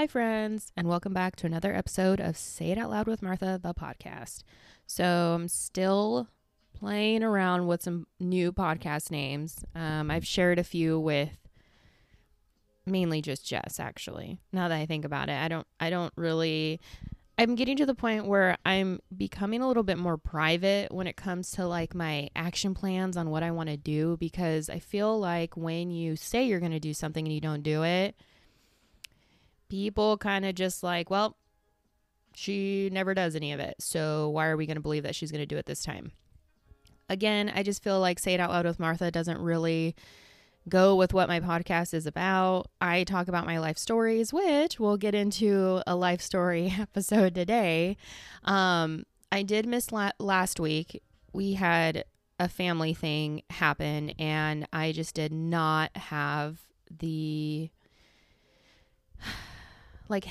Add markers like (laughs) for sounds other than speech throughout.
Hi, friends, and welcome back to another episode of Say It Out Loud with Martha, the podcast. So, I'm still playing around with some new podcast names. Um, I've shared a few with mainly just Jess, actually. Now that I think about it, I don't, I don't really. I'm getting to the point where I'm becoming a little bit more private when it comes to like my action plans on what I want to do because I feel like when you say you're going to do something and you don't do it, people kind of just like, well, she never does any of it. So why are we going to believe that she's going to do it this time? Again, I just feel like Say It Out Loud with Martha doesn't really go with what my podcast is about. I talk about my life stories, which we'll get into a life story (laughs) episode today. Um, I did miss la- last week. We had a family thing happen, and I just did not have the like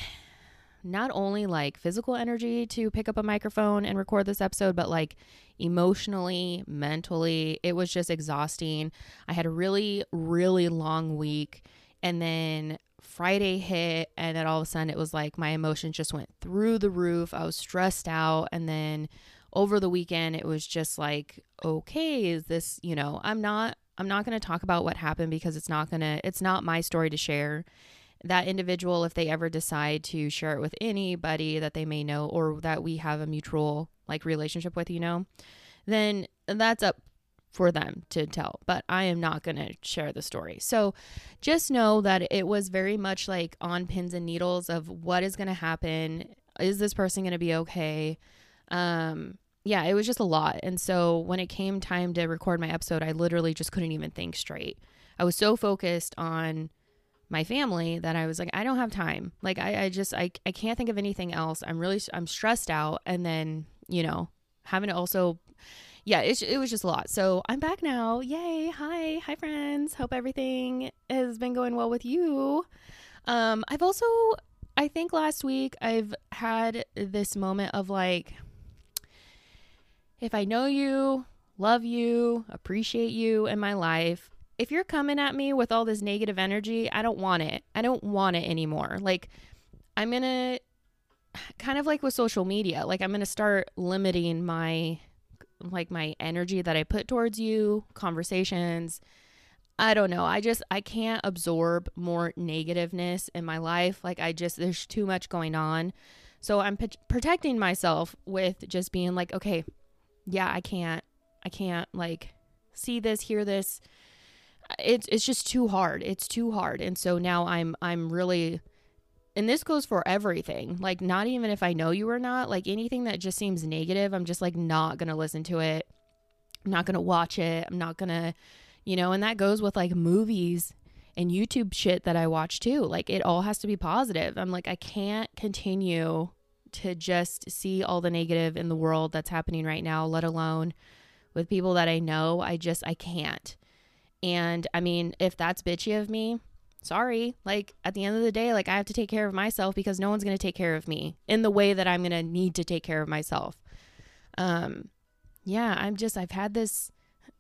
not only like physical energy to pick up a microphone and record this episode, but like emotionally, mentally, it was just exhausting. I had a really, really long week. And then Friday hit, and then all of a sudden it was like my emotions just went through the roof. I was stressed out. And then over the weekend, it was just like, okay, is this, you know, I'm not. I'm not going to talk about what happened because it's not going to it's not my story to share that individual, if they ever decide to share it with anybody that they may know or that we have a mutual like relationship with, you know, then that's up for them to tell. But I am not going to share the story. So just know that it was very much like on pins and needles of what is going to happen. Is this person going to be okay? Um, yeah, it was just a lot. And so when it came time to record my episode, I literally just couldn't even think straight. I was so focused on my family that I was like, I don't have time. Like I, I just I, I can't think of anything else. I'm really I'm stressed out and then, you know, having to also yeah, it, it was just a lot. So I'm back now. Yay. Hi. Hi friends. Hope everything has been going well with you. Um I've also I think last week I've had this moment of like if I know you, love you, appreciate you in my life, if you're coming at me with all this negative energy, I don't want it. I don't want it anymore. Like, I'm going to kind of like with social media, like, I'm going to start limiting my like my energy that I put towards you, conversations. I don't know. I just I can't absorb more negativeness in my life. Like I just there's too much going on. So I'm p- protecting myself with just being like, okay, yeah, I can't I can't like see this, hear this, it's it's just too hard. It's too hard. And so now I'm I'm really and this goes for everything. Like not even if I know you or not, like anything that just seems negative, I'm just like not going to listen to it. I'm not going to watch it. I'm not going to you know, and that goes with like movies and YouTube shit that I watch too. Like it all has to be positive. I'm like I can't continue to just see all the negative in the world that's happening right now, let alone with people that I know. I just I can't. And I mean, if that's bitchy of me, sorry. Like at the end of the day, like I have to take care of myself because no one's going to take care of me in the way that I'm going to need to take care of myself. Um yeah, I'm just I've had this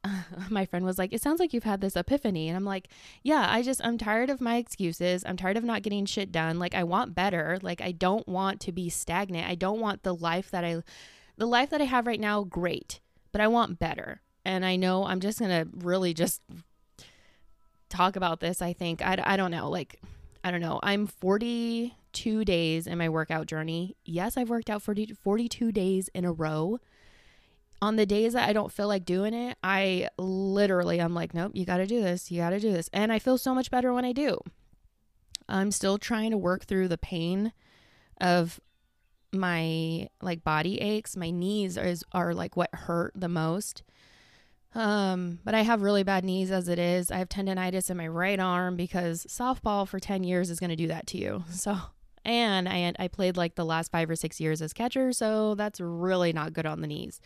uh, (laughs) my friend was like, "It sounds like you've had this epiphany." And I'm like, "Yeah, I just I'm tired of my excuses. I'm tired of not getting shit done. Like I want better. Like I don't want to be stagnant. I don't want the life that I the life that I have right now great, but I want better." And I know I'm just going to really just talk about this, I think. I, I don't know. Like, I don't know. I'm 42 days in my workout journey. Yes, I've worked out 40, 42 days in a row. On the days that I don't feel like doing it, I literally, I'm like, nope, you got to do this. You got to do this. And I feel so much better when I do. I'm still trying to work through the pain of my like body aches. My knees are, are like what hurt the most. Um, but I have really bad knees as it is. I have tendonitis in my right arm because softball for 10 years is going to do that to you. (laughs) So, and I I played like the last 5 or 6 years as catcher, so that's really not good on the knees.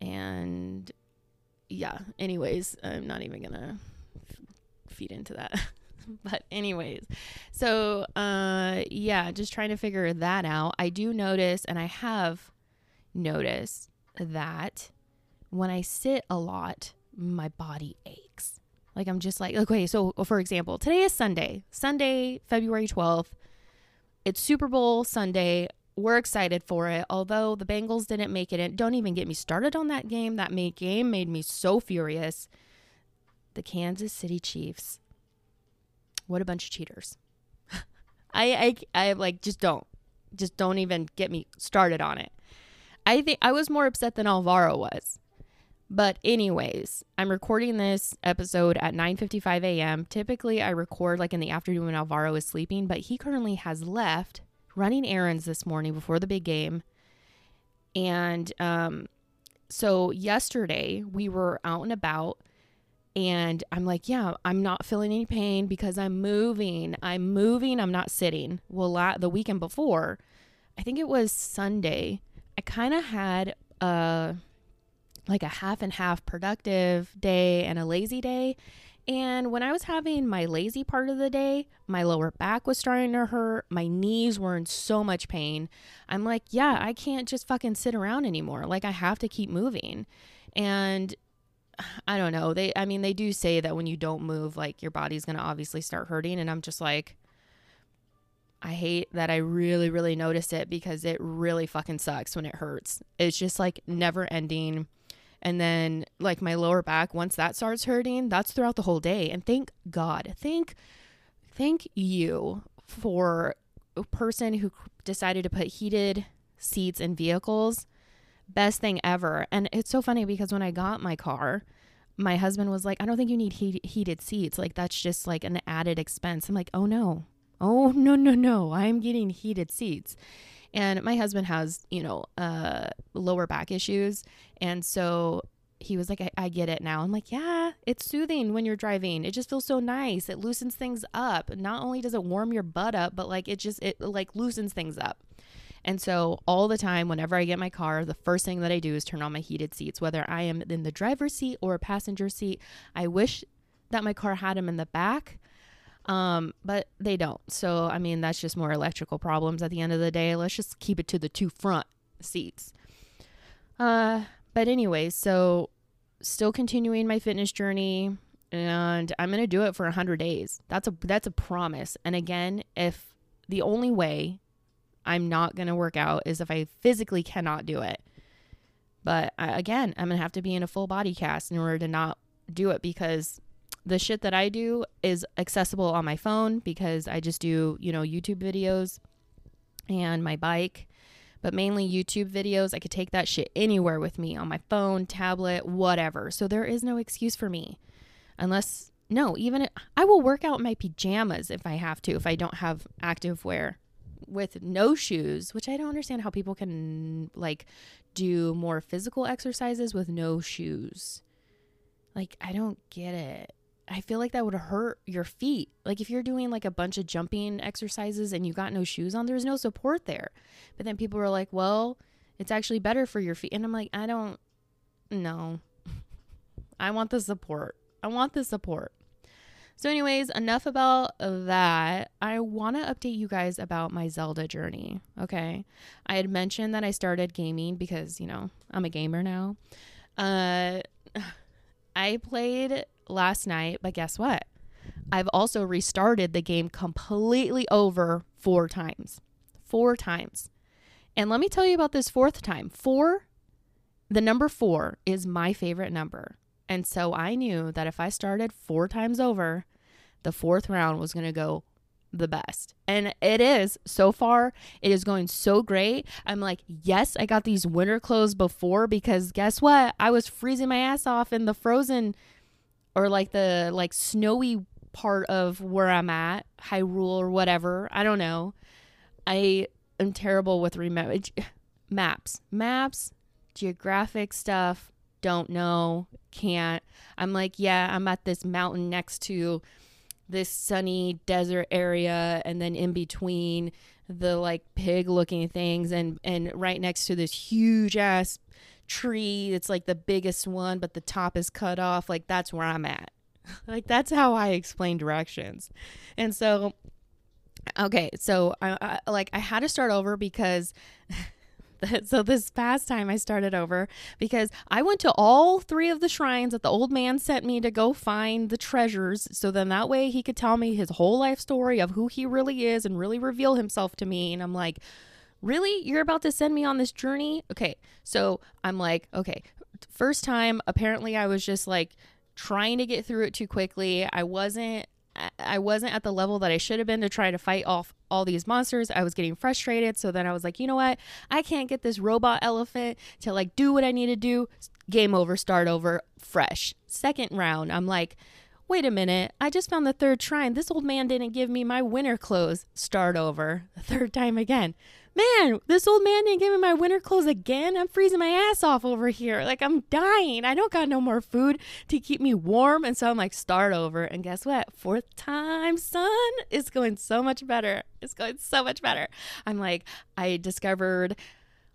And yeah, anyways, I'm not even going to feed into that. (laughs) but anyways so uh yeah just trying to figure that out i do notice and i have noticed that when I sit a lot, my body aches. Like I'm just like, okay, so for example, today is Sunday, Sunday, February 12th. it's Super Bowl Sunday. We're excited for it. Although the Bengals didn't make it in. Don't even get me started on that game. That made game made me so furious. The Kansas City Chiefs. What a bunch of cheaters. (laughs) I, I I like just don't. Just don't even get me started on it. I think I was more upset than Alvaro was. But anyways, I'm recording this episode at 9:55 a.m. Typically, I record like in the afternoon when Alvaro is sleeping, but he currently has left running errands this morning before the big game. And um so yesterday we were out and about and I'm like, yeah, I'm not feeling any pain because I'm moving. I'm moving, I'm not sitting. Well, la- the weekend before, I think it was Sunday, I kind of had a like a half and half productive day and a lazy day. And when I was having my lazy part of the day, my lower back was starting to hurt. My knees were in so much pain. I'm like, yeah, I can't just fucking sit around anymore. Like, I have to keep moving. And I don't know. They, I mean, they do say that when you don't move, like, your body's going to obviously start hurting. And I'm just like, I hate that I really, really notice it because it really fucking sucks when it hurts. It's just like never ending and then like my lower back once that starts hurting that's throughout the whole day. And thank god thank thank you for a person who decided to put heated seats in vehicles. Best thing ever. And it's so funny because when i got my car my husband was like i don't think you need heat- heated seats. Like that's just like an added expense. I'm like oh no. Oh no no no. I'm getting heated seats and my husband has, you know, uh, lower back issues. And so he was like, I, I, get it now. I'm like, yeah, it's soothing when you're driving. It just feels so nice. It loosens things up. Not only does it warm your butt up, but like it just, it like loosens things up. And so all the time, whenever I get my car, the first thing that I do is turn on my heated seats, whether I am in the driver's seat or a passenger seat. I wish that my car had them in the back um, but they don't. So, I mean, that's just more electrical problems at the end of the day. Let's just keep it to the two front seats. Uh, but anyway, so still continuing my fitness journey and I'm going to do it for a 100 days. That's a that's a promise. And again, if the only way I'm not going to work out is if I physically cannot do it. But uh, again, I'm going to have to be in a full body cast in order to not do it because the shit that I do is accessible on my phone because I just do, you know, YouTube videos and my bike, but mainly YouTube videos. I could take that shit anywhere with me on my phone, tablet, whatever. So there is no excuse for me. Unless, no, even I will work out in my pajamas if I have to, if I don't have active wear with no shoes, which I don't understand how people can like do more physical exercises with no shoes. Like, I don't get it. I feel like that would hurt your feet. Like if you're doing like a bunch of jumping exercises and you got no shoes on, there's no support there. But then people are like, well, it's actually better for your feet. And I'm like, I don't know. (laughs) I want the support. I want the support. So, anyways, enough about that. I want to update you guys about my Zelda journey. Okay. I had mentioned that I started gaming because, you know, I'm a gamer now. Uh, (laughs) I played last night, but guess what? I've also restarted the game completely over four times. Four times. And let me tell you about this fourth time. Four, the number four is my favorite number. And so I knew that if I started four times over, the fourth round was going to go the best. And it is so far. It is going so great. I'm like, yes, I got these winter clothes before because guess what? I was freezing my ass off in the frozen or like the like snowy part of where I'm at, Hyrule or whatever. I don't know. I am terrible with remember maps. Maps, geographic stuff, don't know, can't. I'm like, yeah, I'm at this mountain next to this sunny desert area and then in between the like pig looking things and and right next to this huge ass tree. It's like the biggest one, but the top is cut off. Like that's where I'm at. (laughs) like that's how I explain directions. And so, okay, so I, I like I had to start over because (laughs) so this past time I started over because I went to all three of the shrines that the old man sent me to go find the treasures. So then that way he could tell me his whole life story of who he really is and really reveal himself to me. And I'm like, really? You're about to send me on this journey? Okay. So I'm like, okay. First time, apparently I was just like trying to get through it too quickly. I wasn't I wasn't at the level that I should have been to try to fight off all these monsters. I was getting frustrated. So then I was like, you know what? I can't get this robot elephant to like do what I need to do. Game over, start over, fresh. Second round, I'm like, wait a minute. I just found the third shrine. This old man didn't give me my winter clothes. Start over. Third time again man, this old man didn't give me my winter clothes again. I'm freezing my ass off over here. Like I'm dying. I don't got no more food to keep me warm. And so I'm like, start over. And guess what? Fourth time, son, it's going so much better. It's going so much better. I'm like, I discovered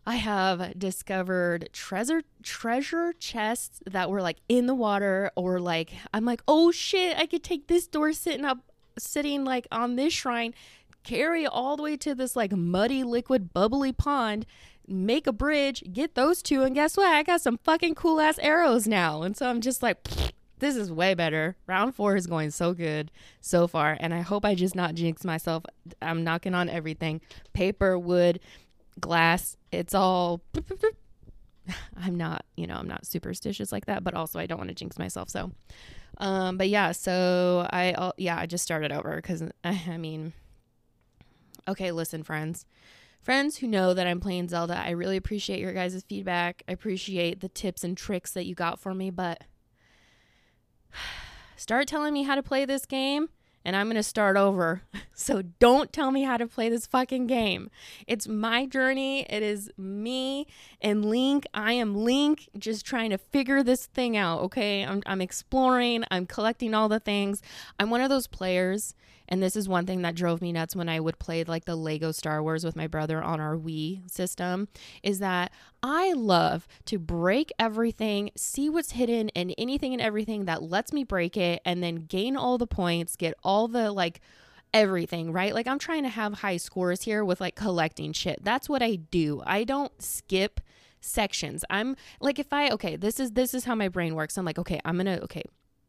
I have discovered treasure treasure chests that were like in the water or like I'm like, "Oh shit, I could take this door sitting up sitting like on this shrine carry all the way to this like muddy, liquid, bubbly pond, make a bridge, get those two, and guess what? I got some fucking cool ass arrows now. And so I'm just like, this is way better. Round four is going so good so far. And I hope I just not jinx myself. I'm knocking on everything paper, wood, glass. It's all. (laughs) I'm not, you know, I'm not superstitious like that, but also I don't want to jinx myself. So, um, but yeah, so I, yeah, I just started over because (laughs) I mean, Okay, listen, friends. Friends who know that I'm playing Zelda, I really appreciate your guys' feedback. I appreciate the tips and tricks that you got for me, but (sighs) start telling me how to play this game and I'm going to start over. (laughs) So don't tell me how to play this fucking game. It's my journey. It is me and Link. I am Link just trying to figure this thing out, okay? I'm, I'm exploring, I'm collecting all the things. I'm one of those players and this is one thing that drove me nuts when I would play like the Lego Star Wars with my brother on our Wii system is that I love to break everything, see what's hidden and anything and everything that lets me break it and then gain all the points, get all the like everything, right? Like I'm trying to have high scores here with like collecting shit. That's what I do. I don't skip sections. I'm like if I okay, this is this is how my brain works. I'm like, okay, I'm going to okay.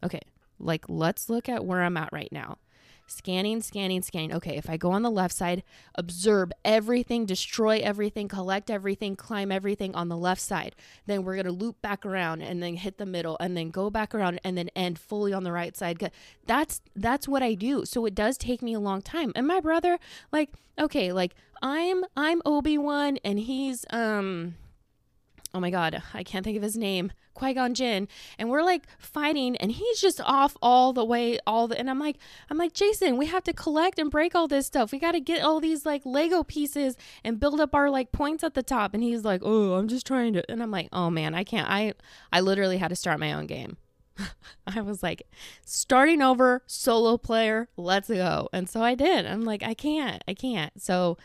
Okay. Like let's look at where I'm at right now scanning, scanning, scanning. Okay, if I go on the left side, observe everything, destroy everything, collect everything, climb everything on the left side. Then we're going to loop back around and then hit the middle and then go back around and then end fully on the right side. That's that's what I do. So it does take me a long time. And my brother like okay, like I'm I'm Obi-Wan and he's um oh my god, I can't think of his name, Qui Gon Jinn, and we're like fighting, and he's just off all the way, all the, and I'm like, I'm like, Jason, we have to collect and break all this stuff. We got to get all these like Lego pieces and build up our like points at the top. And he's like, oh, I'm just trying to, and I'm like, oh man, I can't. I, I literally had to start my own game. (laughs) I was like, starting over, solo player, let's go. And so I did. I'm like, I can't, I can't. So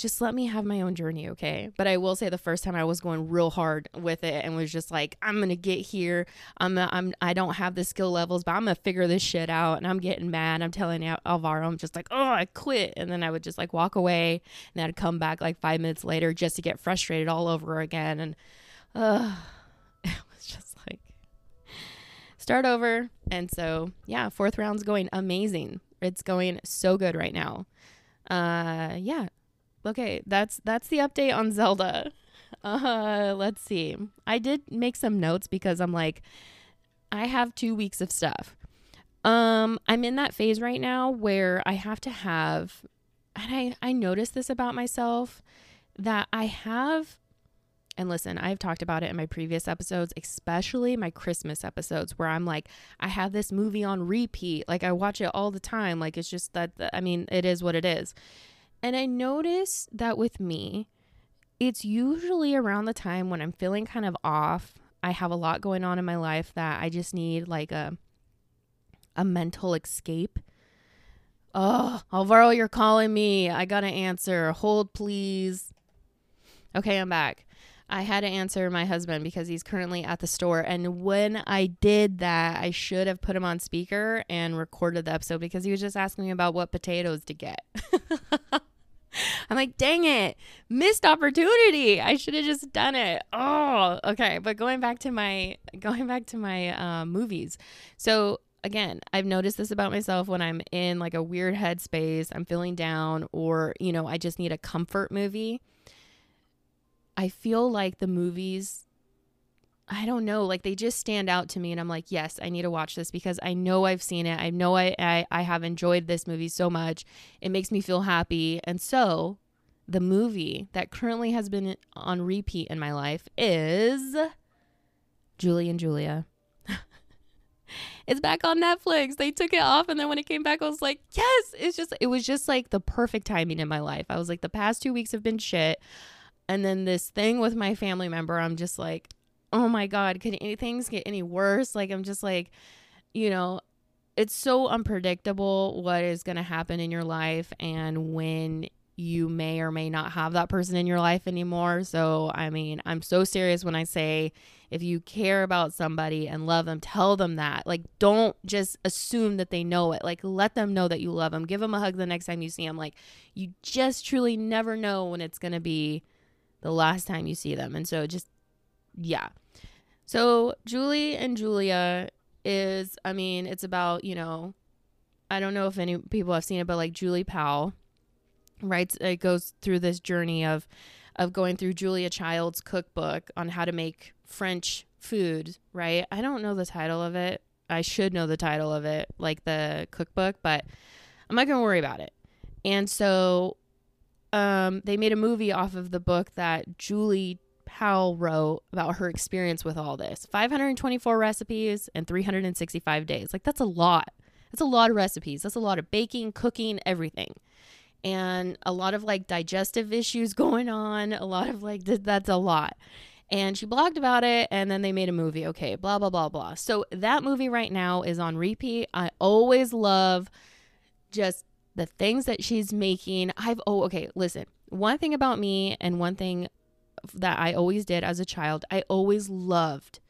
just let me have my own journey, okay? But I will say the first time I was going real hard with it and was just like, I'm gonna get here. I'm I'm I don't have the skill levels, but I'm gonna figure this shit out. And I'm getting mad. I'm telling Alvaro, I'm just like, oh, I quit. And then I would just like walk away, and I'd come back like five minutes later just to get frustrated all over again. And uh, (laughs) it was just like start over. And so yeah, fourth round's going amazing. It's going so good right now. Uh, yeah, okay, that's that's the update on Zelda. Uh, let's see. I did make some notes because I'm like, I have two weeks of stuff. Um, I'm in that phase right now where I have to have, and I I noticed this about myself that I have. And listen, I've talked about it in my previous episodes, especially my Christmas episodes, where I'm like, I have this movie on repeat. Like, I watch it all the time. Like, it's just that, I mean, it is what it is. And I notice that with me, it's usually around the time when I'm feeling kind of off. I have a lot going on in my life that I just need like a a mental escape. Oh, Alvaro, you're calling me. I got to answer. Hold, please. Okay, I'm back. I had to answer my husband because he's currently at the store. And when I did that, I should have put him on speaker and recorded the episode because he was just asking me about what potatoes to get. (laughs) (laughs) I'm like, dang it, missed opportunity. I should have just done it. Oh, okay. But going back to my going back to my uh, movies. So again, I've noticed this about myself when I'm in like a weird headspace, I'm feeling down, or you know, I just need a comfort movie. I feel like the movies I don't know, like they just stand out to me and I'm like, yes, I need to watch this because I know I've seen it. I know I, I, I have enjoyed this movie so much. It makes me feel happy. And so the movie that currently has been on repeat in my life is Julie and Julia. (laughs) it's back on Netflix. They took it off and then when it came back I was like, "Yes!" It's just it was just like the perfect timing in my life. I was like the past 2 weeks have been shit. And then this thing with my family member, I'm just like, oh my god could things get any worse? Like i'm just like you know it's so unpredictable what is going to happen in your life and when you may or may not have that person in your life anymore. So i mean i'm so serious when i say if you care about somebody and love them tell them that. Like don't just assume that they know it. Like let them know that you love them. Give them a hug the next time you see them. Like you just truly never know when it's going to be the last time you see them. And so just yeah. So Julie and Julia is, I mean, it's about, you know, I don't know if any people have seen it, but like Julie Powell, right? It goes through this journey of, of going through Julia Child's cookbook on how to make French food, right? I don't know the title of it. I should know the title of it, like the cookbook, but I'm not going to worry about it. And so um, they made a movie off of the book that Julie Powell wrote about her experience with all this 524 recipes and 365 days. Like, that's a lot. That's a lot of recipes. That's a lot of baking, cooking, everything. And a lot of like digestive issues (laughs) going on. A lot of like, that's a lot. And she blogged about it and then they made a movie. Okay, blah, blah, blah, blah. So that movie right now is on repeat. I always love just the things that she's making. I've, oh, okay, listen. One thing about me and one thing that I always did as a child. I always loved,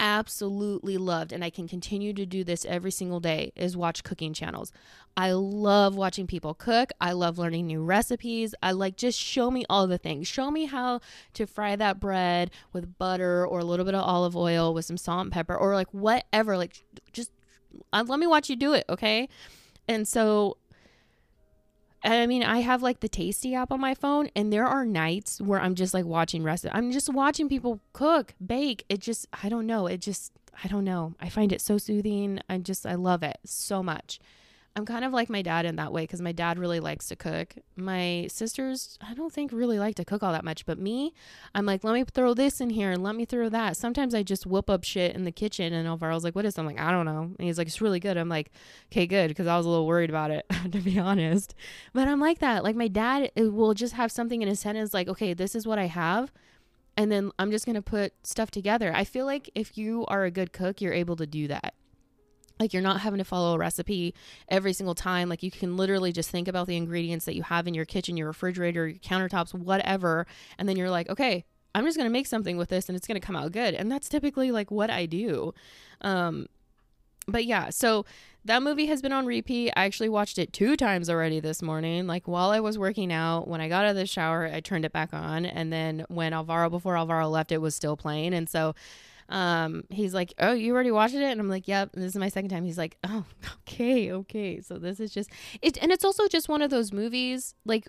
absolutely loved, and I can continue to do this every single day is watch cooking channels. I love watching people cook. I love learning new recipes. I like just show me all the things. Show me how to fry that bread with butter or a little bit of olive oil with some salt and pepper or like whatever. Like just uh, let me watch you do it, okay? And so I mean, I have like the Tasty app on my phone, and there are nights where I'm just like watching recipes. I'm just watching people cook, bake. It just, I don't know. It just, I don't know. I find it so soothing. I just, I love it so much. I'm kind of like my dad in that way because my dad really likes to cook. My sisters, I don't think really like to cook all that much, but me, I'm like, let me throw this in here and let me throw that. Sometimes I just whoop up shit in the kitchen, and Alvaro's like, what is? I'm like, I don't know. And he's like, it's really good. I'm like, okay, good, because I was a little worried about it (laughs) to be honest. But I'm like that. Like my dad eh, will just have something in his head and it's like, okay, this is what I have. And then I'm just going to put stuff together. I feel like if you are a good cook, you're able to do that like you're not having to follow a recipe every single time. Like you can literally just think about the ingredients that you have in your kitchen your refrigerator your countertops whatever. And then you're like okay i'm just going to make something with this and it's going to come out good. And that's typically like what i do. Um but yeah so that movie has been on repeat. I actually watched it two times already this morning. Like while i was working out when i got out of the shower i turned it back on. And then when alvaro before alvaro left it was still playing. And so um, he's like, "Oh, you already watched it?" And I'm like, "Yep." this is my second time. He's like, "Oh, (laughs) okay, okay." So this is just it, and it's also just one of those movies. Like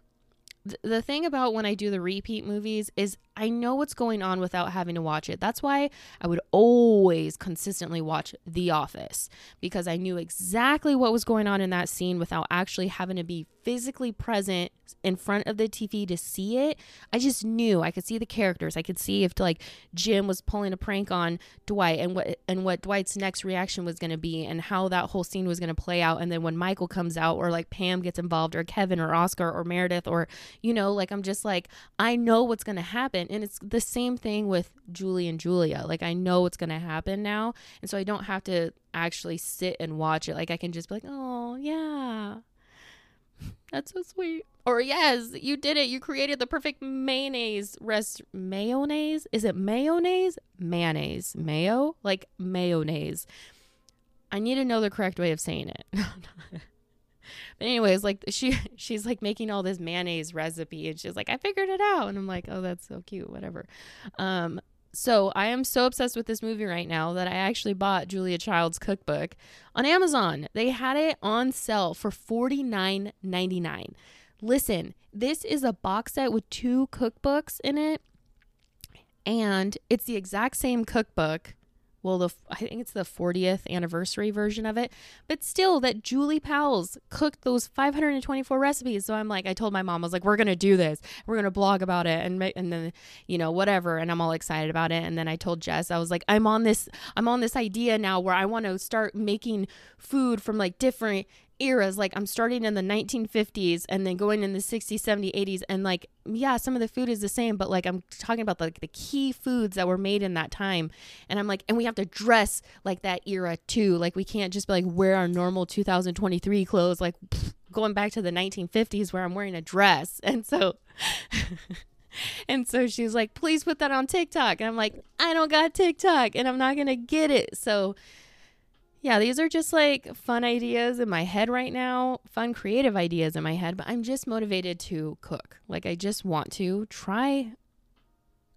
th- the thing about when I do the repeat movies is I know what's going on without having to watch it. That's why I would always consistently watch The Office because I knew exactly what was going on in that scene without actually having to be physically present in front of the TV to see it. I just knew I could see the characters. I could see if like Jim was pulling a prank on Dwight and what and what Dwight's next reaction was going to be and how that whole scene was going to play out and then when Michael comes out or like Pam gets involved or Kevin or Oscar or Meredith or you know like I'm just like I know what's going to happen happen. And it's the same thing with Julie and Julia. Like I know what's going to happen now. And so I don't have to actually sit and watch it. Like I can just be like, "Oh, yeah. (laughs) That's so sweet." Or yes, you did it. You created the perfect mayonnaise rest mayonnaise. Is it mayonnaise? Mayonnaise. Mayo? Like mayonnaise. I need to know the correct way of saying it. (laughs) but anyways, like she (laughs) she's like making all this mayonnaise recipe and she's like, I figured it out. And I'm like, oh, that's so cute, whatever. Um, so I am so obsessed with this movie right now that I actually bought Julia Child's cookbook on Amazon. They had it on sale for $49.99. Listen, this is a box set with two cookbooks in it, and it's the exact same cookbook well the i think it's the 40th anniversary version of it but still that julie powell's cooked those 524 recipes. So i'm like i told my mom i was like we're gonna do this. We're gonna blog about it and and then you know whatever. And i'm all excited about it. And then i told jess i was like i'm on this i'm on this idea now where i want to start making food from like different eras like i'm starting in the 1950s and then going in the 60s 70s 80s and like yeah some of the food is the same but like i'm talking about like the key foods that were made in that time. And i'm like and we have to dress like that era too. Like we can't just be like wear our normal 2023 clothes like going back to the 1950s where i'm wearing a dress. (laughs) And so (laughs) and so she's like please put that on tiktok. And i'm like i don't got tiktok and i'm not gonna get it. So yeah, these are just like fun ideas in my head right now, fun creative ideas in my head, but I'm just motivated to cook. Like I just want to try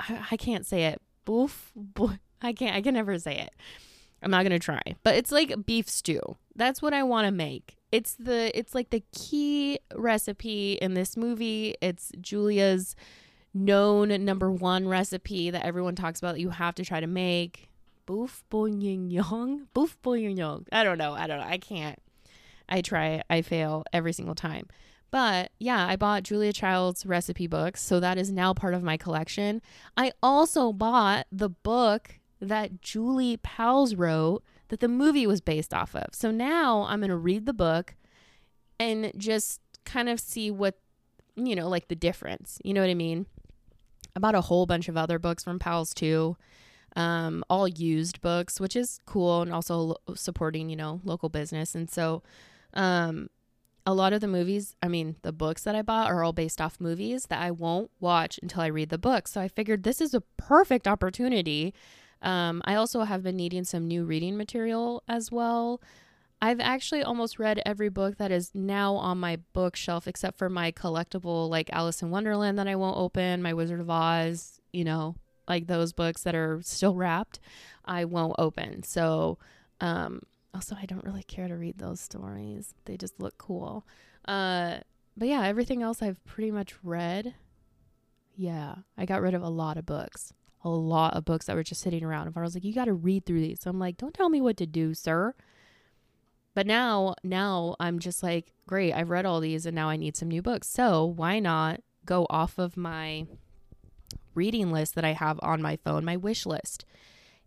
I, I can't say it. Boof. I can't I can never say it. I'm not going to try. But it's like beef stew. That's what I want to make. It's the it's like the key recipe in this movie. It's Julia's known number 1 recipe that everyone talks about that you have to try to make Boof Bourguignon. (laughs) Boof Bourguignon. I don't know. I don't know. I can't. I try. I fail every single time. But yeah, I bought Julia Child's recipe books. So that is now part of my collection. I also bought the book that Julie Powell's wrote that the movie was based off of. So now I'm going to read the book and just kind of see what, you know, like the difference. You know what I mean? I bought a whole bunch of other books from Powell's too um, all used books, which is cool and also lo- supporting, you know, local business. And so, um, a lot of the movies, I mean, the books that I bought are all based off movies that I won't watch until I read the book. So I figured this is a perfect opportunity. Um, I also have been needing some new reading material as well. I've actually almost read every book that is now on my bookshelf except for my collectible, like Alice in Wonderland, that I won't open, my Wizard of Oz, you know, like those books that are still wrapped, I won't open. So, um, also, I don't really care to read those stories. They just look cool. Uh, but yeah, everything else I've pretty much read. Yeah, I got rid of a lot of books. A lot of books that were just sitting around. If I was like, you got to read through these. So I'm like, don't tell me what to do, sir. But now, now I'm just like, great, I've read all these and now I need some new books. So why not go off of my reading list that I have on my phone, my wish list.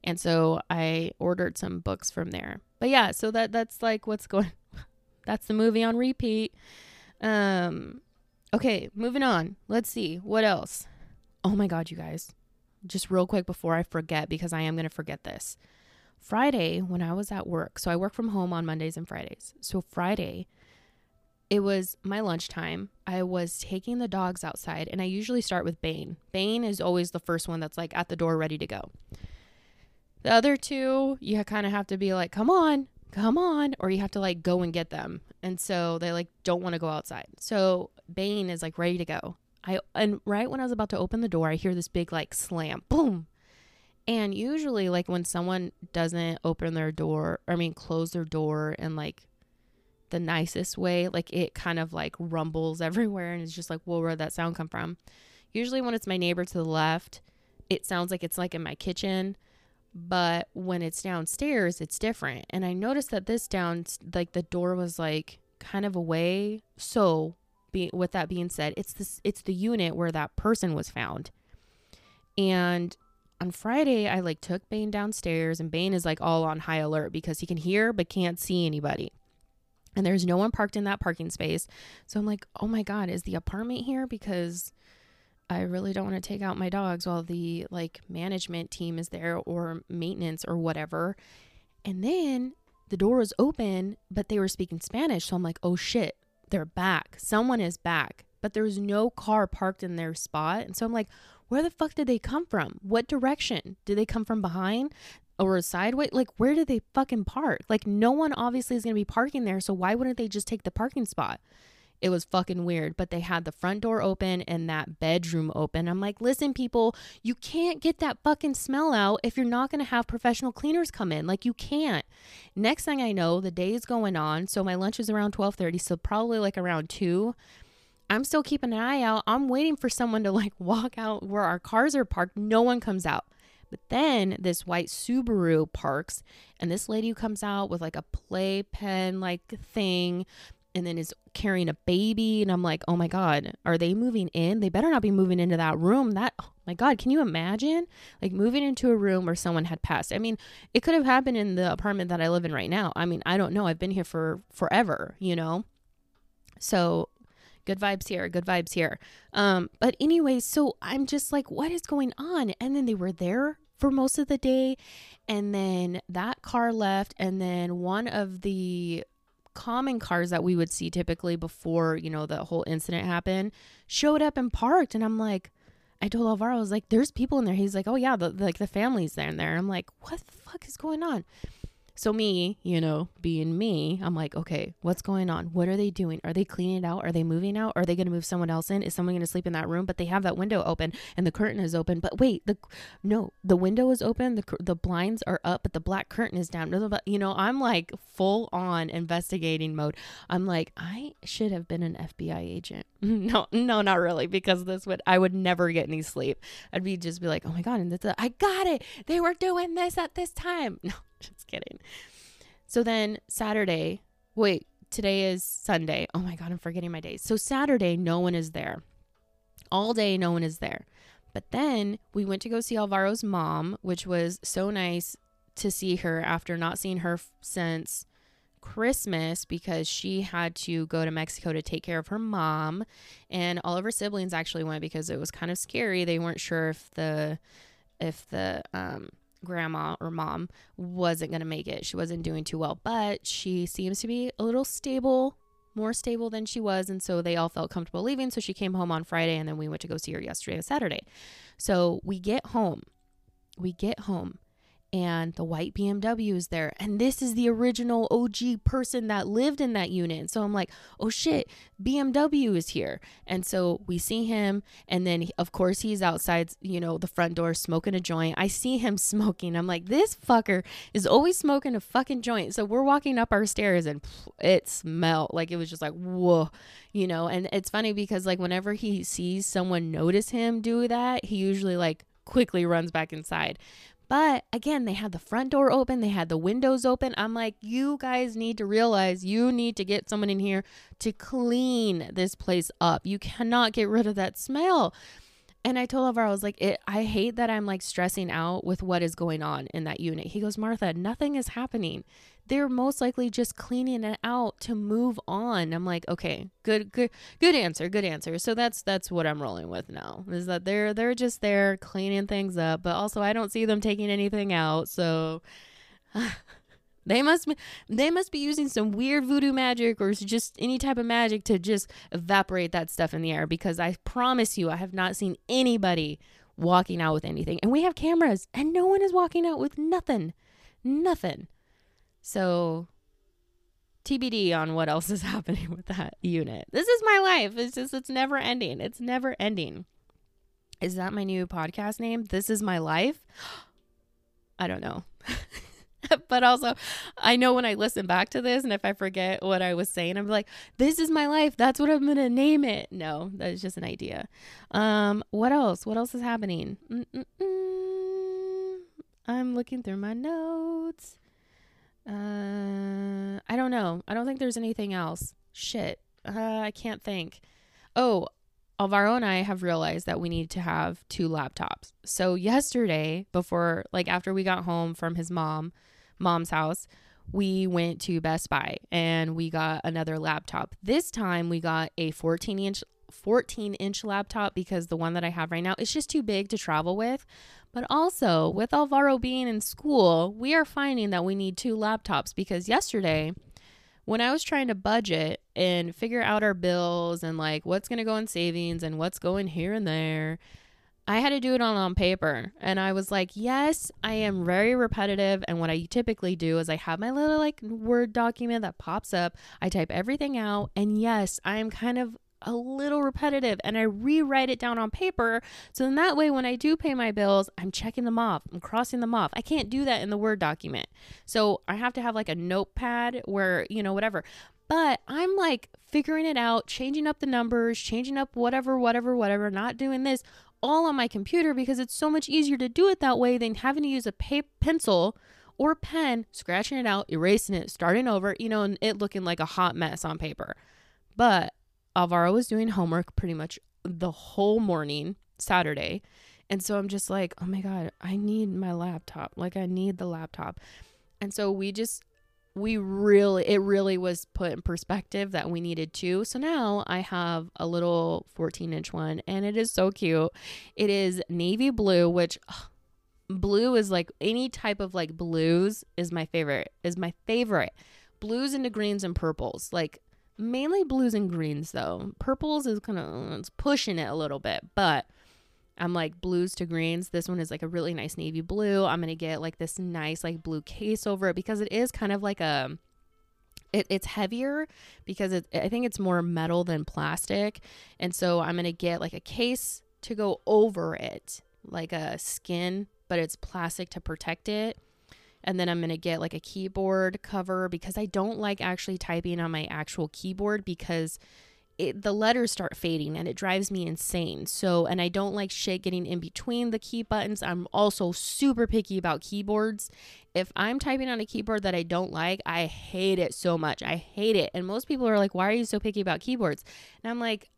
And so I ordered some books from there. But yeah, so that that's like what's going (laughs) that's the movie on repeat. Um okay, moving on. Let's see. What else? Oh my god, you guys. Just real quick before I forget because I am going to forget this. Friday when I was at work. So I work from home on Mondays and Fridays. So Friday it was my lunchtime. I was taking the dogs outside, and I usually start with Bane. Bane is always the first one that's like at the door ready to go. The other two, you kind of have to be like, come on, come on, or you have to like go and get them. And so they like don't want to go outside. So Bane is like ready to go. I and right when I was about to open the door, I hear this big like slam, boom. And usually like when someone doesn't open their door, I mean close their door and like the nicest way. Like it kind of like rumbles (laughs) everywhere and it's just like, whoa, where'd that sound come from? Usually when it's my neighbor to the left, it sounds like it's like in my kitchen. But when it's downstairs, it's different. And I noticed that this down, like the door was like kind of away. So, be, with that being said, it's this, it's the unit where that person was found. And on Friday, I like took Bane downstairs, and Bane is like all on high alert because he can hear but can't see anybody and there's no one parked in that parking space. So I'm like, oh my God, is the apartment here? Because I really don't want to take out my dogs while the like management team is there or maintenance or whatever. And then the door was open, but they were speaking Spanish. So I'm like, oh shit, they're back. Someone is back. But there was no car parked in their spot. And so I'm like, where the fuck did they come from? What direction? Did they come from behind? Or a sideway. Like, where did they fucking park? Like, no one obviously is going to be parking there. So why wouldn't they just take the parking spot? It was fucking weird, but they had the front door open and that bedroom open. I'm like, listen, people, you can't get that fucking smell out if you're not going to have professional cleaners come in. Like, you can't. Next thing I know, the day is going on. So my lunch is around 12:30, so probably like around 2. I'm still keeping an eye out. I'm waiting for someone to like (laughs) walk out where our cars are parked. No one comes out. But then this white Subaru parks, and this lady comes out with like a playpen like thing and then is carrying a baby. And I'm like, oh my God, are they moving in? They better not be moving into that room. That, oh my God, can you imagine? Like moving into a room where someone had passed. I mean, it could have happened in the apartment that I live in right now. I mean, I don't know. I've been here for forever, you know? So good vibes here, good vibes here. Um, but anyway, so I'm just like, what is going on? And then they were there for most of the day. And then that car left. And then one of the common cars that we would see typically before, you know, the whole incident happened showed up and parked. And I'm like, I told Alvaro, I was like, there's people in there. He's like, oh, yeah, the, like the family's there in there. I'm like, what the fuck is going on? So me, you know, being me, I'm like, okay, what's going on? What are they doing? Are they cleaning it out? Are they moving out? Are they going to move someone else in? Is someone going to sleep in that room? But they have that window open and the curtain is open. But wait, the no, the window is open. The the blinds are up, but the black curtain is down. You know, I'm like full on investigating mode. I'm like, I should have been an FBI agent. (laughs) no, no, not really, because this would I would never get any sleep. I'd be just be like, oh my god, and I got it. They were doing this at this time. (laughs) No, (laughs) just kidding. So then Saturday, wait, today is Sunday. Oh my God, I'm forgetting my days. So Saturday, no one is there. All day, no one is there. But then we went to go see Alvaro's mom, which was so nice to see her after not seeing her since Christmas because she had to go to Mexico to take care of her mom. And all of her siblings actually went because it was kind of scary. They weren't sure if the if the um grandma or mom wasn't going to make it. She wasn't doing too well, but she seems to be a little stable, more stable than she was. And so they all felt comfortable leaving. So she came home on Friday and then we went to go see her yesterday and Saturday. So we get home. We get home and the white BMW is there. And this is the original OG person that lived in that unit. So I'm like, oh shit, BMW is here. And so we see him. And then, of course, he's outside, you know, the front door smoking a joint. I see him (laughs) smoking. I'm like, this fucker is always smoking a fucking joint. So we're walking up our stairs and it smelled like it was just like, whoa, you know. And it's funny because, like, whenever he sees someone notice him do that, he usually, like, quickly runs back inside. But again, they had the front door open, they had the windows open. I'm like, you guys need to realize you need to get someone in here to clean this place up. You cannot get rid of that smell. And I told Alvaro, I was like, it, I hate that I'm like stressing out with what is going on in that unit. He goes, Martha, nothing is happening. They're most likely just cleaning it out to move on. I'm like, okay, good, good, good answer, good answer. So that's that's what I'm rolling with now. Is that they're they're just there cleaning things up, but also I don't see them taking anything out. So (laughs) They must be, they must be using some weird voodoo magic or just any type of magic to just evaporate that stuff in the air because I promise you I have not seen anybody walking out with anything. And we have cameras and no one is walking out with nothing. Nothing. So TBD on what else is (laughs) happening with that unit. This is my life. It's just it's never ending. It's never ending. Is that my new podcast name? This is my life? (gasps) I don't know. (laughs) (laughs) but also, I know when I listen back to this and if I forget what I was saying, I'm like, this is my life. That's what I'm to name it. No, that's just an idea. Um, what else? What else is happening? Mm-mm-mm. I'm looking through my notes. Uh, I don't know. I don't think there's anything else. Shit. Uh, I can't think. Oh, Alvaro and I have realized that we need to have two laptops. So yesterday, before like after we got home from his mom, mom's house, we went to Best Buy and we got another laptop. This time we got a 14 inch 14 inch laptop because the one that I have right now is just too big to travel with. But also, with Alvaro being in school, we are finding that we need two laptops because yesterday, when I was trying to budget and figure out our bills and like what's going to go in savings and what's going here and there, I had to do it on on paper, and I was like, yes, I am very repetitive. And what I typically do is I have my little like word document that pops up. I type everything out, and yes, I am kind of a little repetitive and I rewrite it down on paper. So then that way, when I do pay my bills, I'm checking them off, I'm crossing them off. I can't do that in the Word document. So I have to have like a notepad where, you know, whatever. But I'm like figuring it out, changing up the numbers, changing up whatever, whatever, whatever, not doing this all on my computer because it's so much easier to do it that way than having to use a pencil or pen, scratching it out, erasing it, starting over, you know, and it looking like a hot mess on paper. But Alvaro was doing homework pretty much the whole morning, Saturday. And so I'm just like, oh my God, I need my laptop. Like, I need the laptop. And so we just we really it really was put in perspective that we needed two so now i have a little 14 inch one and it is so cute it is navy blue which ugh, blue is like any type of like blues is my favorite is my favorite blues into greens and purples like mainly blues and greens though purples is kind of uh, it's pushing it a little bit but I'm like blues to greens. This one is like a really nice navy blue. I'm to get like this nice like blue case over it because it is kind of like a it, it's heavier because it, I think it's more metal than plastic. And so I'm to get like a case to go over it, like a skin, but it's plastic to protect it. And then I'm going to get like a keyboard cover because I don't like actually typing on my actual keyboard because it, the letters start fading and it drives me insane. So, and I don't like shit getting in between the key buttons. I'm also super picky about keyboards. If I'm typing on a keyboard that I don't like, I hate it so much. I hate it. And most people are like, why are you so picky about keyboards? And I'm like,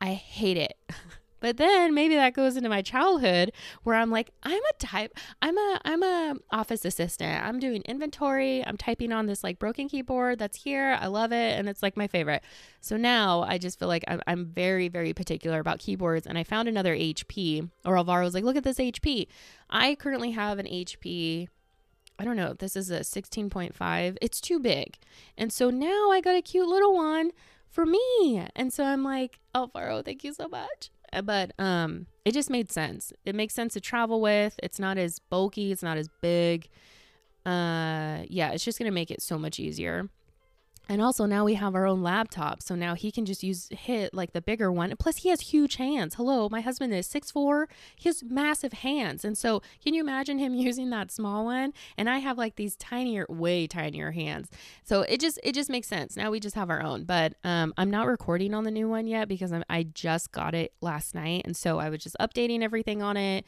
I hate it. (laughs) But then maybe that goes into my childhood where I'm like, I'm a type, I'm a, I'm a office assistant. I'm doing inventory. I'm typing on this like broken keyboard that's here. I love it. And it's like my favorite. So now I just feel like I'm, I'm very, very particular about keyboards. And I found another HP or Alvaro was like, look at this HP. I currently have an HP I don't know, this is a 16.5. It's too big. And so now I got a cute little one for me. And so I'm like, Alvaro, thank you so much. Uh, but um it just made sense. It makes sense to travel with. It's not as bulky, it's not as big. Uh yeah, it's just to make it so much easier. And also now we have our own laptop. So now he can just use hit like the bigger one. Plus he has huge hands. Hello, my husband is six four. He has massive hands. And so can you imagine him (laughs) using that small one? And I have like these tinier, way tinier hands. So it just it just makes sense. Now we just have our own. But um I'm not recording on the new one yet because I'm, I just got it last night. And so I was just updating everything on it.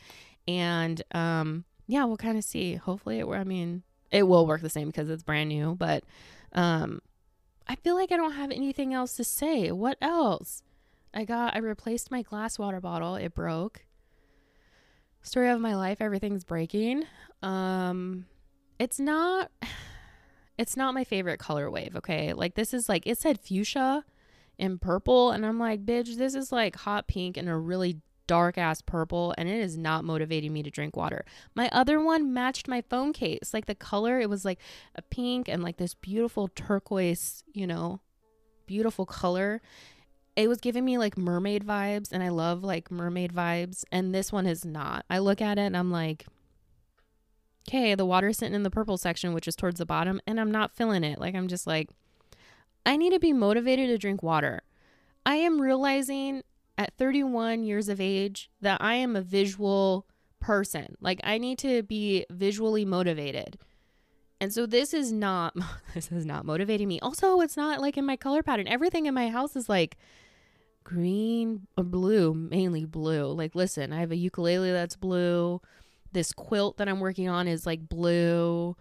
And um yeah, we'll kind of see. Hopefully it I mean it will work the same because it's brand new, but um I feel like I don't have anything else to say. What else? I got I replaced my glass water bottle. It broke. Story of my life, everything's breaking. Um it's not (sighs) it's not my favorite color wave, okay? Like this is like it said fuchsia and purple and I'm like, "Bitch, this is like hot pink and a really dark ass purple and it is not motivating me to drink water. My other one matched my phone case. Like the color, it was like a pink and like this beautiful turquoise, you know, beautiful color. It was giving me like mermaid vibes and I love like mermaid vibes and this one is not. I look at it and I'm like okay, the water's sitting in the purple section which is towards the bottom and I'm not feeling it. Like I'm just like I need to be motivated to drink water. I am realizing at 31 years of age that I am a visual person. Like I need to be visually motivated. And so this is not (laughs) this is not motivating me. Also, it's not like in my color pattern. Everything in my house is like green or blue, mainly blue. Like listen, I have a ukulele that's blue. This quilt that I'm working on is like blue.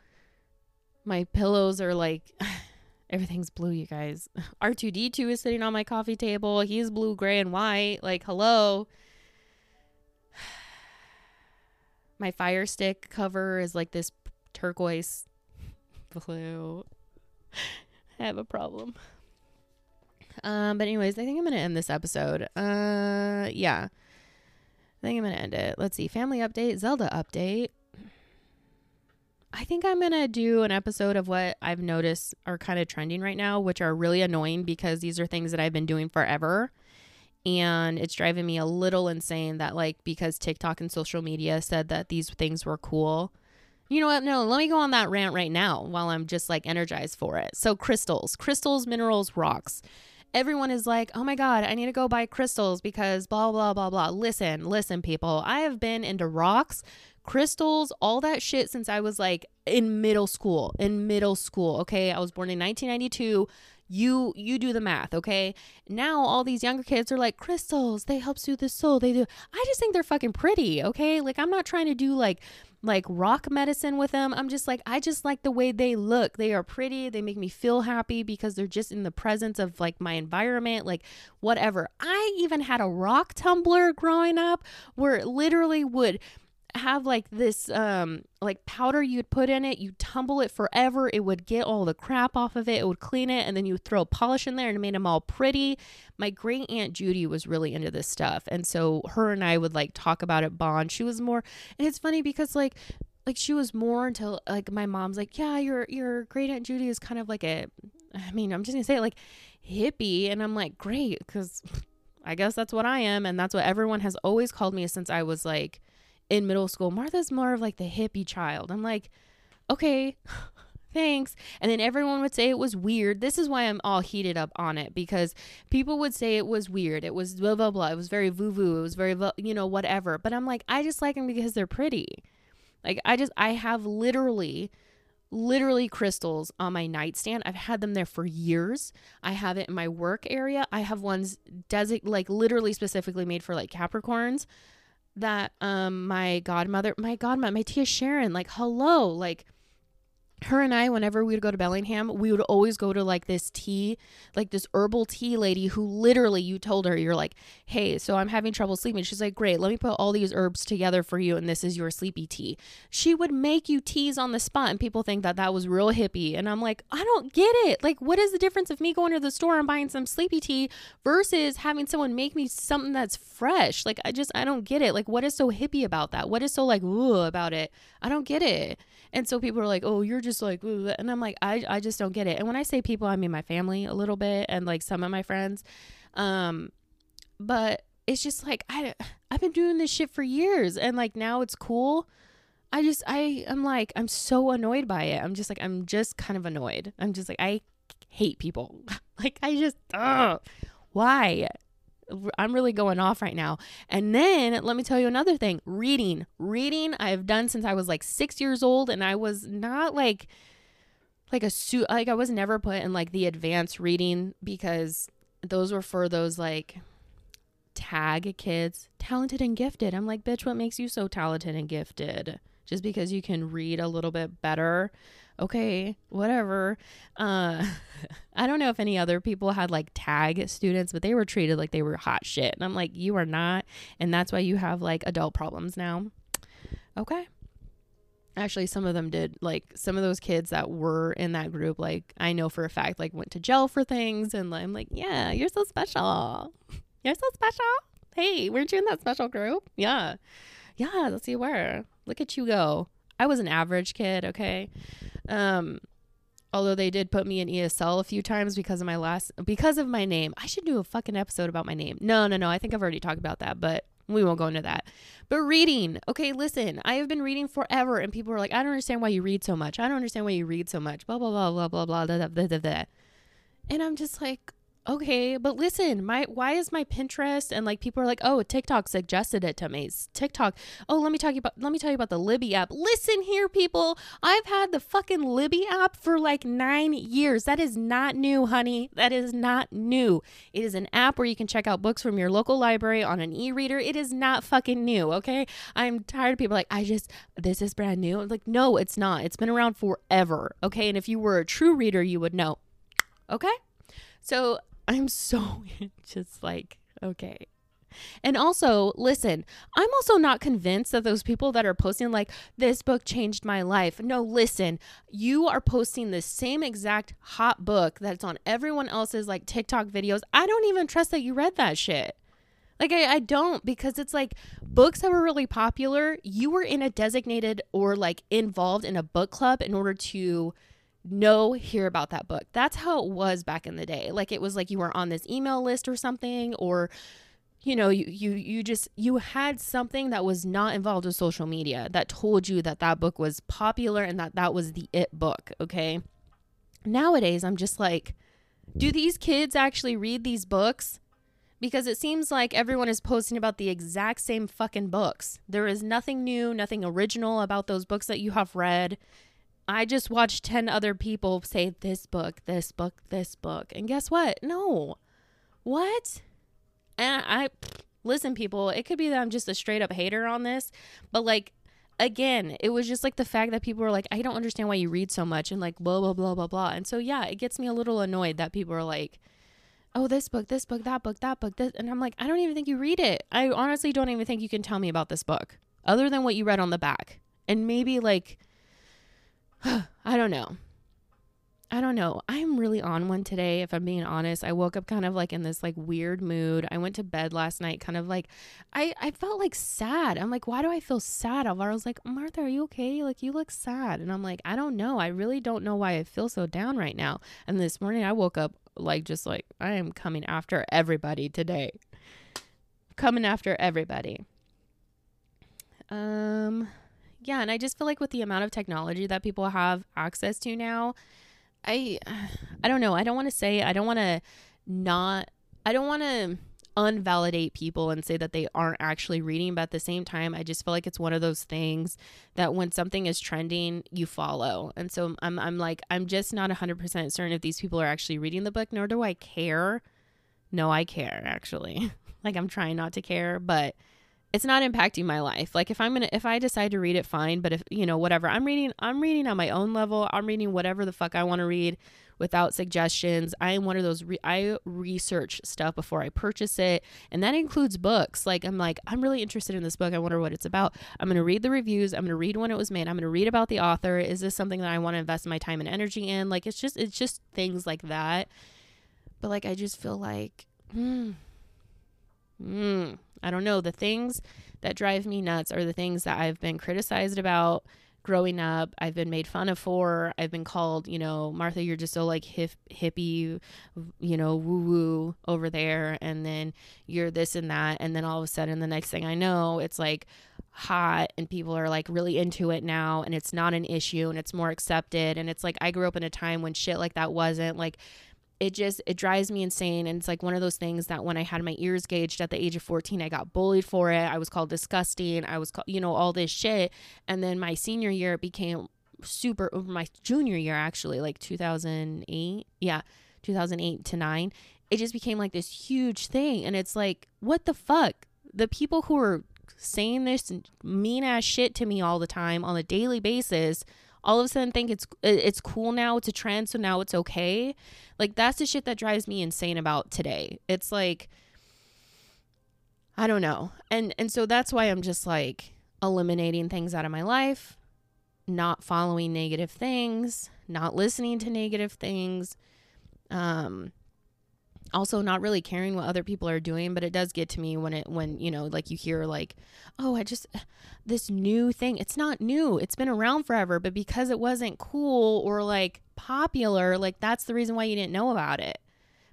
My pillows are like (laughs) Everything's blue, you guys. (laughs) R2D2 is sitting on my coffee table. He's blue, gray, and white. Like, hello. (sighs) My fire stick cover is like this turquoise (laughs) blue. (laughs) I have a problem. Um, but anyways, I think I'm gonna end this episode. Uh yeah. I think I'm gonna end it. Let's see. Family update, Zelda update. I think I'm going to do an episode of what I've noticed are kind of trending right now, which are really annoying because these are things that I've been doing forever. and it's driving me a little insane that like because TikTok and social media said that these things were cool. You know what? No, let me go on that rant right now while I'm just like energized for it. So crystals, crystals, minerals, rocks. Everyone is like, "Oh my god, I need to go buy crystals because blah blah blah blah." Listen, listen people. I have been into rocks, crystals, all that shit since I was like in middle school. In middle school, okay? I was born in 1992 you you do the math okay? Now all these younger kids are like crystals they help soothe the soul they do. I just think they're fucking pretty okay? Like i'm not trying to do like like rock medicine with them. I'm just like i just like the way they look. They are pretty. They make me feel happy because they're just in the presence of like my environment like whatever. I even had a rock tumbler growing up where it literally would have like this um like powder you'd put in it you tumble it forever it would get all the crap off of it it would clean it and then you throw polish in there and it made them all pretty. My great aunt judy was really into this stuff and so her and i would like talk about it bond. She was more and it's funny because like like she was more until like my mom's like yeah your your great aunt judy is kind of like a i mean i'm just gonna say it like hippie and i'm like great because i guess that's what i am and that's what everyone has always called me since i was like in middle school, Martha's more of like the hippie child. I'm like, okay, (laughs) thanks. And then everyone would say it was weird. This is why I'm all heated up on it because people would say it was weird. It was blah, blah, blah. It was very voo voo. It was very, you know, whatever. But I'm like, I just like them because they're pretty. Like, I just, I have literally, literally crystals on my nightstand. I've had them there for years. I have it in my work area. I have ones designated, like literally specifically made for like Capricorns that um my godmother my godmother my tia sharon like hello like her and I, whenever we would go to Bellingham, we would always go to like this tea, like this herbal tea lady who literally you told her, you're like, hey, so I'm having trouble sleeping. She's like, great, let me put all these herbs together for you, and this is your sleepy tea. She would make you teas on the spot, and people think that that was real hippie. And I'm like, I don't get it. Like, what is the difference of me going to the store and buying some sleepy tea versus having someone make me something that's fresh? Like, I just, I don't get it. Like, what is so hippie about that? What is so like, ooh, about it? I don't get it. And so people are like, oh, you're just like, and I'm like, I, I just don't get it. And when I say people, I mean my family a little bit and like some of my friends. Um, but it's just like, I, I've been doing this shit for years and like now it's cool. I just, I, I'm like, I'm so annoyed by it. I'm just like, I'm just kind of annoyed. I'm just like, I hate people. (laughs) like, I just, ugh, why? I'm really going off right now. And then let me tell you another thing reading. Reading I've done since I was like six years old, and I was not like, like a suit, like I was never put in like the advanced reading because those were for those like tag kids, talented and gifted. I'm like, bitch, what makes you so talented and gifted? Just because you can read a little bit better okay, whatever. Uh, (laughs) I don't know if any other people had like tag students, but they were treated like they were hot shit. And I'm like, you are not. And that's why you have like adult problems now. Okay. Actually, some of them did. Like some of those kids that were in that group, like I know for a fact, like went to jail for things. And I'm like, yeah, you're so special. (laughs) You're so special. Hey, weren't you in that special group? Yeah. Yeah, that's you were. Look at you go. I was an average kid, okay? Um, although they did put me in ESL a few times because of my last because of my name. I should do a fucking episode about my name. No, no, no. I think I've already talked about that, but we won't go into that. But reading. Okay, listen. I have been reading forever and people are like, "I don't understand why you read so much. I don't understand why you read so much." blah blah blah blah blah blah blah blah blah. blah. And I'm just like, okay but listen my why is my pinterest and like people are like oh tiktok suggested it to me. It's tiktok oh let me talk you about let me tell you about the libby app. Listen here people i've had the fucking libby app for like nine years. That is not new honey. That is not new. It is an app where you can check out books from your local library on an e-reader. It is not fucking new okay? I'm tired of people like i just this is brand new. I'm like no it's not. It's been around forever okay? And if you were a true reader you would know. Okay? So I'm so (laughs) just like, okay. And also, listen, I'm also not convinced that those people that are posting, like, this book changed my life. No, listen, you are posting the same exact hot book that's on everyone else's, like, TikTok videos. I don't even trust that you read that shit. Like, I, I don't because it's like books that were really popular, you were in a designated or like involved in a book club in order to know hear about that book. That's how it was back in the day. Like it was like you were on this email list or something or you know you you you just you had something that was not involved with social media that told you that that book was popular and that that was the it book okay? Nowadays i'm just like do these kids actually read these books? Because it seems like everyone is posting about the exact same fucking books. There is nothing new nothing original about those books that you have read I just watched 10 other people say this book, this book, this book. And guess what? No. What? And I listen, people, it could be that I'm just a straight up hater on this, but like again, it was just like the fact that people were like, I don't understand why you read so much and like blah blah blah blah blah. And so yeah, it gets me a little annoyed that people are like, Oh, this book, this book, that book, that book, this and I'm like, I don't even think you read it. I honestly don't even think you can tell me about this book. Other than what you read on the back. And maybe like (sighs) I don't know. I don't know. I'm really on one today, if I'm being honest. I woke up kind of like in this like weird mood. I went to bed last night kind of like I, I felt like sad. I'm like, why do I feel sad? Alvaro was like, Martha, are you okay? Like you look sad. And I'm like, I don't know. I really don't know why I feel so down right now. And this morning I woke up like just like I am coming after everybody today. Coming after everybody. Um yeah, and I just feel like with the amount of technology that people have access to now, I I don't know. I don't want to say I don't want to not I don't want to unvalidate people and say that they aren't actually reading but at the same time I just feel like it's one of those things that when something is trending you follow. And so I'm I'm like I'm just not 100% certain if these people are actually reading the book nor do I care. No I care actually. (laughs) Like I'm trying not to care but it's not impacting my life. Like if I'm gonna if I decide to read it, fine. But if you know whatever, I'm reading I'm reading on my own level. I'm reading whatever the fuck I want to read without suggestions. I am one of those re- I research stuff before I purchase it, and that includes books. Like I'm like I'm really interested in this book. I wonder what it's about. I'm gonna read the reviews. I'm gonna read when it was made. I'm gonna read about the author. Is this something that I want to invest my time and energy in? Like it's just it's just things like that. But like I just feel like. Hmm, hmm I don't know. The things that drive me nuts are the things that I've been criticized about growing up. I've been made fun of for. I've been called, you know, Martha, you're just so like hip, hippie, you know, woo woo over there. And then you're this and that. And then all of a sudden, the next thing I know, it's like hot and people are like really into it now and it's not an issue and it's more accepted. And it's like I grew up in a time when shit like that wasn't like it just it drives me insane. And it's like one of those things that when i had my ears gauged at the age of 14 i got bullied for it. I was called disgusting. I was called you know all this shit. And then my senior year it became super over my junior year actually like 2008 yeah 2008 to 9 it just became like this huge thing. And it's like what the fuck? The people who are saying this mean ass shit to me all the time on a daily basis all of a sudden think it's it's cool now it's a trend so now it's okay. Like that's the shit that drives me insane about today. It's like i don't know. And and so that's why i'm just like eliminating things out of my life not following negative things not listening to negative things um also not really caring what other people are doing but it does get to me when it when you know like you hear like oh i just (sighs) this new thing it's not new it's been around forever but because it wasn't cool or like popular like that's the reason why you didn't know about it.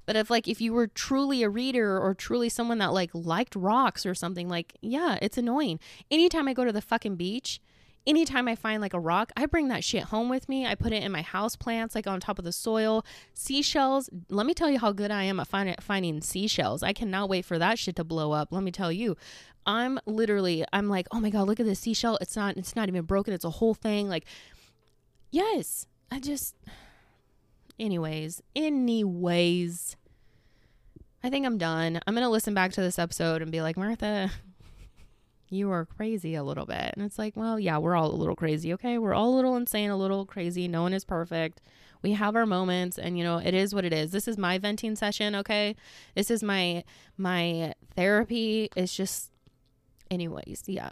But if like if you were truly a reader or truly someone that like liked rocks or something like yeah it's annoying. Anytime i go to the fucking beach anytime I find like a rock, I bring that shit home with me. I put it in my house plants, like on top of the soil. Seashells, let me tell you how good I am at find, finding seashells. I cannot wait for that shit to blow up. Let me tell you. I'm literally, I'm like, oh my God, look at this seashell. It's not, it's not even broken. It's a whole thing. Like, yes, I just, anyways, anyways, I think I'm done. I'm going to listen back to this episode and be like, Martha, you are crazy a little bit. And it's like, well, yeah, we're all a little crazy, okay? We're all a little insane, a little crazy. No one is perfect. We have our moments and you know, it is what it is. This is my venting session, okay? This is my my therapy. It's just anyways, yeah.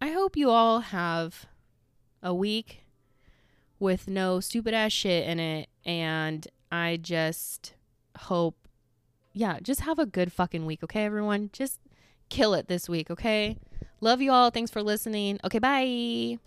I hope you all have a week with no stupid ass shit in it and I just hope yeah, just have a good fucking week, okay everyone? Just kill it this week, okay? Love you all. Thanks for listening. Okay, bye.